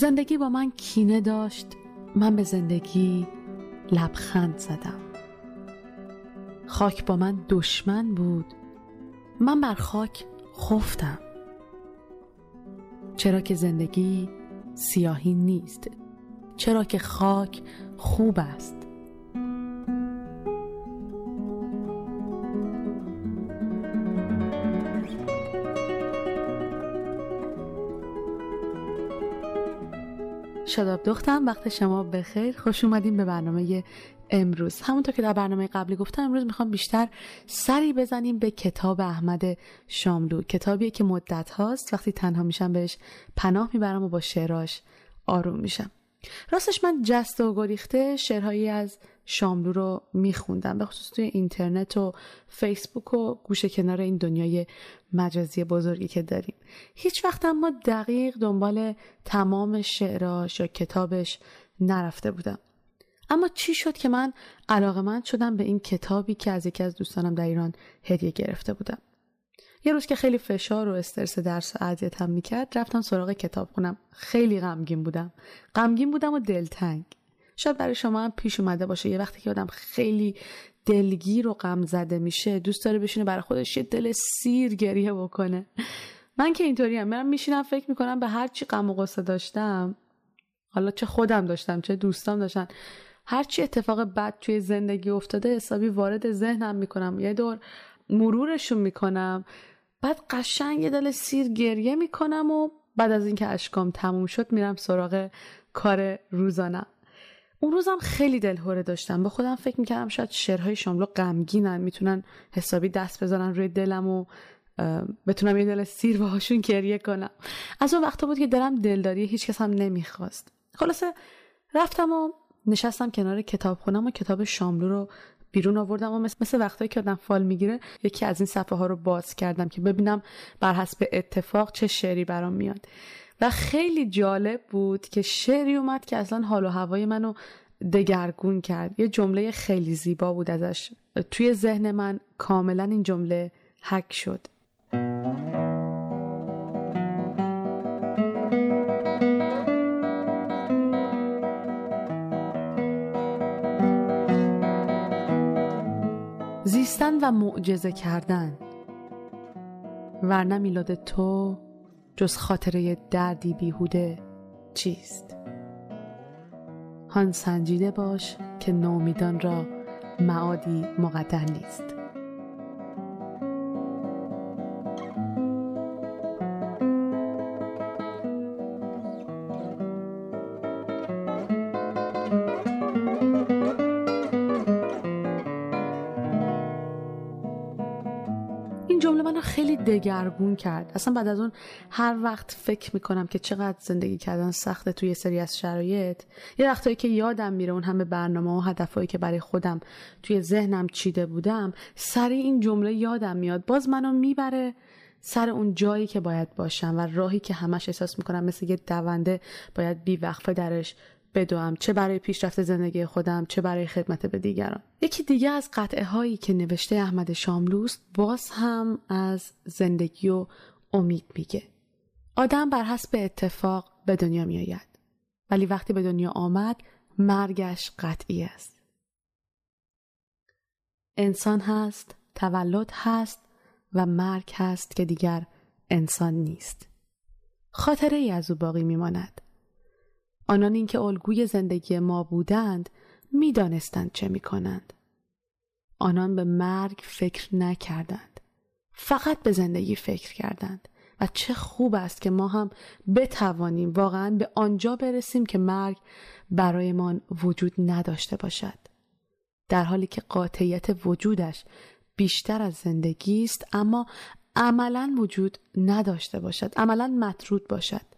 زندگی با من کینه داشت. من به زندگی لبخند زدم. خاک با من دشمن بود. من بر خاک خفتم. چرا که زندگی سیاهی نیست. چرا که خاک خوب است. شاداب دختم وقت شما بخیر. خوش اومدیم به برنامه امروز. همونطور که در برنامه قبلی گفتم امروز می‌خوام بیشتر سری بزنیم به کتاب احمد شاملو. کتابیه که مدت هاست. وقتی تنها میشم بهش پناه می‌برم و با شعراش آروم میشم. راستش من جست و گریخته شعرهایی از شاملو رو میخوندم. به خصوص توی اینترنت و فیسبوک و گوشه کنار این دنیای مجازی بزرگی که داریم. هیچ وقت اما دقیق دنبال تمام شعراش یا کتابش نرفته بودم. اما چی شد که من علاقه شدم به این کتابی که از یکی از دوستانم در ایران هدیه گرفته بودم. یه روز که خیلی فشار و استرس درس و اذیتم می‌کرد رفتم سراغ کتاب خونم خیلی غمگین بودم. غمگین بودم و دلتنگ. شاید برای شما هم پیش اومده باشه. یه وقتی که آدم خیلی دلگیر و غم زده میشه دوست داره بشینه برای خودش یه دل سیر گریه بکنه. من که اینطوری هم. میرم میشینم فکر می‌کنم به هر چی غم و غصه داشتم حالا چه خودم داشتم چه دوستام داشتن هر چی اتفاق بد توی زندگی افتاده حسابی وارد ذهنم می‌کنم. یه دور مرورشون می‌کنم. بعد قشنگ یه دل سیر گریه می‌کنم و بعد از اینکه اشکام تموم شد میرم سراغ کار روزانم. اون روزم خیلی دلهوره داشتم. به خودم فکر می‌کردم شاید شعرهای شاملو غمگینن می‌تونن حسابی دست بزنن روی دلم و بتونم یه دل سیر باهاشون گریه کنم. از اون وقتا بود که دلم دلداری هیچ کس هم نمی‌خواست. خلاصه رفتم و نشستم کنار کتاب خونم و کتاب شاملو رو بیرون آوردم و مثل, مثل وقتایی که آدم فال می‌گیره یکی از این صفحه ها رو باز کردم که ببینم بر حسب اتفاق چه شعری برام میاد. و خیلی جالب بود که شعری اومد که اصلا حال و هوای منو دگرگون کرد. یه جمله خیلی زیبا بود ازش. توی ذهن من کاملا این جمله حک شد. زیستن و معجزه کردن. ورنه میلاد تو جز خاطره دردی بیهوده چیست؟ هان سنجیده باش که نومیدان را معادی مقدر نیست. دگرگون کرد. اصلا بعد از اون هر وقت فکر می‌کنم که چقدر زندگی کردن سخته توی سری از شرایط یه وقتایی که یادم میره اون همه برنامه و هدفهایی که برای خودم توی ذهنم چیده بودم سری این جمله یادم میاد. باز منو می‌بره سر اون جایی که باید باشم و راهی که همش احساس می‌کنم مثل یه دونده باید بیوقفه درش بدوم چه برای پیشرفت زندگی خودم چه برای خدمت به دیگران. یکی دیگه از قطعه هایی که نوشته احمد شاملوست باز هم از زندگی و امید میگه. آدم بر حسب اتفاق به دنیا میآید. ولی وقتی به دنیا آمد مرگش قطعی است. انسان هست تولد هست و مرگ هست که دیگر انسان نیست. خاطره ای از او باقی میماند. آنان اینکه الگوی زندگی ما بودند می‌دانستند چه می‌کنند. آنان به مرگ فکر نکردند. فقط به زندگی فکر کردند. و چه خوب است که ما هم بتوانیم واقعا به آنجا برسیم که مرگ برایمان وجود نداشته باشد. در حالی که قاطعیت وجودش بیشتر از زندگی است اما عملا وجود نداشته باشد. عملا مطرود باشد.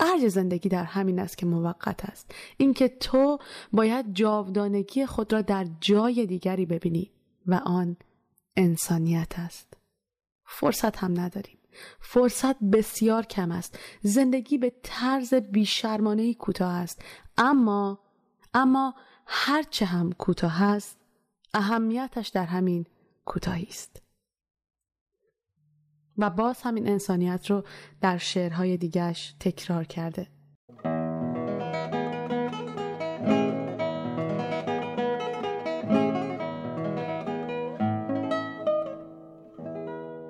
ارج زندگی در همین است که موقت است. اینکه تو باید جاودانگی خود را در جای دیگری ببینی و آن انسانیت است. فرصت هم نداریم. فرصت بسیار کم است. زندگی به طرز بیشرمانه کوتاه است. اما اما هرچه هم کوتاه است اهمیتش در همین کوتاهی است. و باز همین انسانیت رو در شعرهای دیگرش تکرار کرده.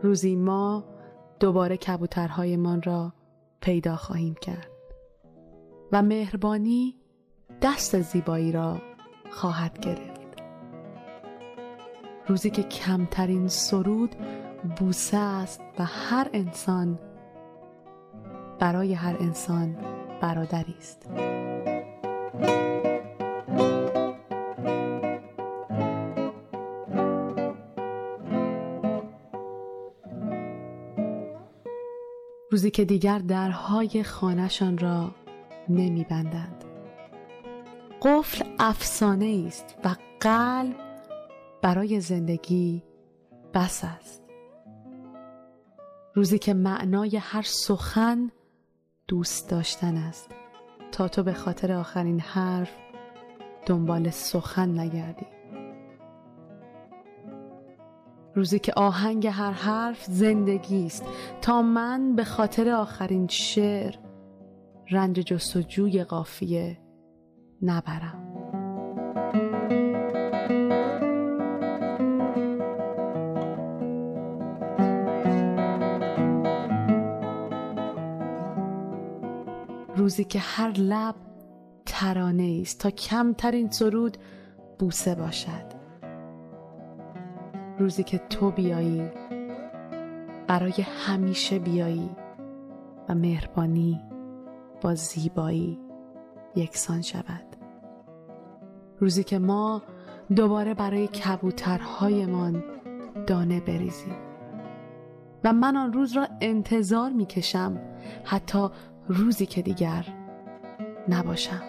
روزی ما دوباره کبوترهایمان را پیدا خواهیم کرد و مهربانی دست زیبایی را خواهد گرفت. روزی که کمترین سرود بوسه است و هر انسان برای هر انسان برادری است. روزی که دیگر درهای خانهشان را نمیبندند. قفل افسانه است و قلب برای زندگی بس است. روزی که معنای هر سخن دوست داشتن است. تا تو به خاطر آخرین حرف دنبال سخن نگردی. روزی که آهنگ هر حرف زندگی است. تا من به خاطر آخرین شعر رنج جستجوی قافیه نبرم. روزی که هر لب ترانه است تا کمترین سرود بوسه باشد. روزی که تو بیایی برای همیشه بیایی و مهربانی با زیبایی یکسان شود. روزی که ما دوباره برای کبوترهایمان دانه بریزیم و من آن روز را انتظار می کشم حتی روزی که دیگر نباشم.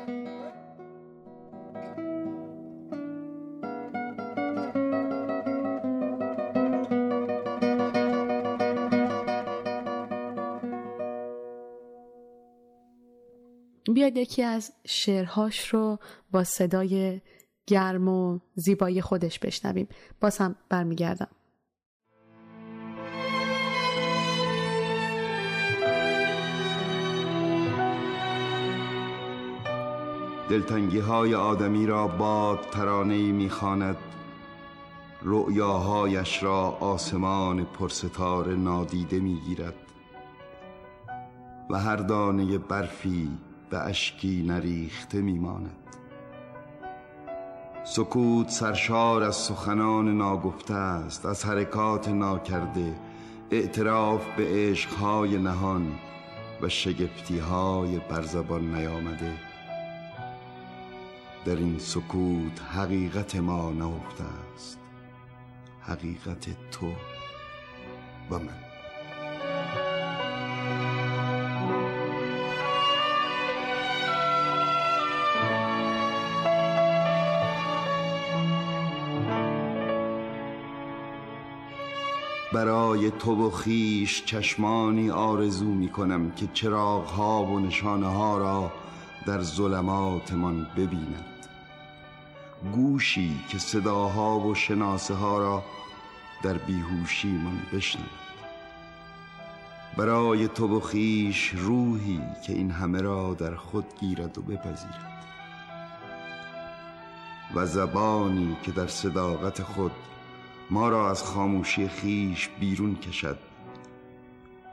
بیاید یکی از شعرهاش رو با صدای گرم و زیبایی خودش بشنویم. باز هم برمیگردم. دلتنگی های آدمی را باد ترانه می‌خواند. رؤیاهایش را آسمان پرستار نادیده می‌گیرد. و هر دانه برفی به اشکی نریخته میماند. سکوت سرشار از سخنان ناگفته است از حرکات ناکرده اعتراف به عشقهای نهان و شگفتی برزبان نیامده. در این سکوت حقیقت ما نهفته است. حقیقت تو و من. برای تو و خیش چشمانی آرزو می کنم که چراغ ها و نشانه ها را در ظلماتمان ببیند. گوشی که صداها و شناسه ها را در بیهوشی من بشنود. برای تو و خیش روحی که این همه را در خود گیرد و بپذیرد. و زبانی که در صداقت خود ما را از خاموشی خیش بیرون کشد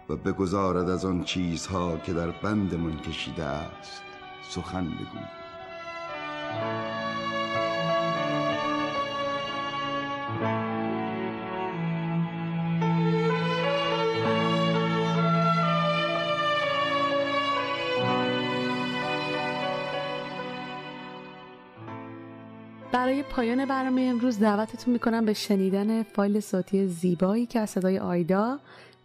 و بگذارد از آن چیزها که در بندمان کشیده است. سخن بگوید برای پایان برنامه امروز دعوتتون می‌کنم به شنیدن فایل صوتی زیبایی که از صدای آیدا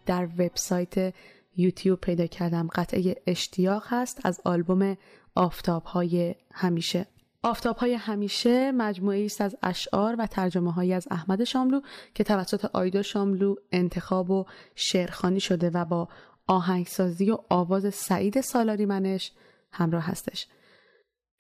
در وبسایت یوتیوب پیدا کردم. قطعه اشتیاق هست از آلبوم آفتاب های همیشه. آفتاب های همیشه مجموعه است از اشعار و ترجمه های از احمد شاملو که توسط آیدا شاملو انتخاب و شعرخانی شده و با آهنگسازی و آواز سعید سالاری منش همراه هستش.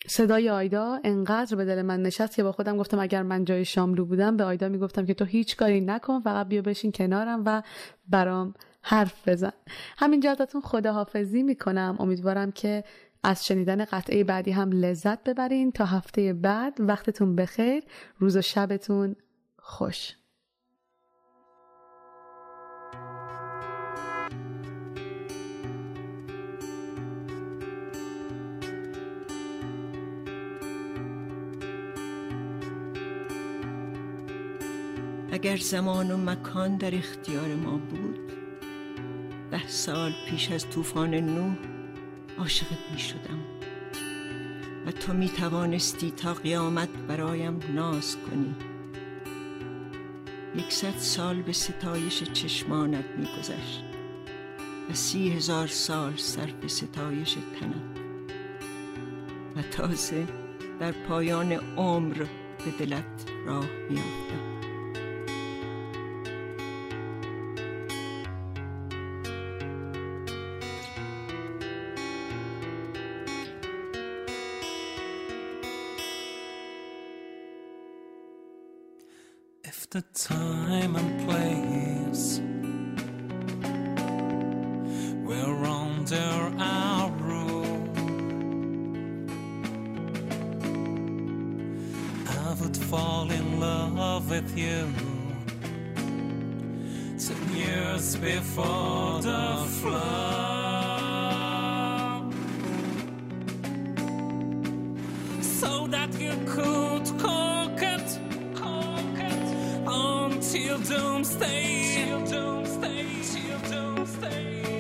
صدای آیدا انقدر به دل من نشست که با خودم گفتم اگر من جای شاملو بودم به آیدا می‌گفتم که تو هیچ کاری نکن فقط بیا بشین کنارم و برام حرف بزن. همینجا ازتون خداحافظی می‌کنم. امیدوارم که از شنیدن قطعه بعدی هم لذت ببرین. تا هفته بعد وقتتون بخیر. روز و شبتون خوش. اگر زمان و مکان در اختیار ما بود ده سال پیش از طوفان نوح عاشقت می شدم و تو می توانستی تا قیامت برایم ناز کنی. یکصد سال به ستایش چشمانت می گذشت و سی هزار سال صرف ستایش تنم. و تازه در پایان عمر به دلت راه میافتم. With you. Ten years before the flood, so that you could coquet, coquet until doomsday, till doomsday, till doomsday.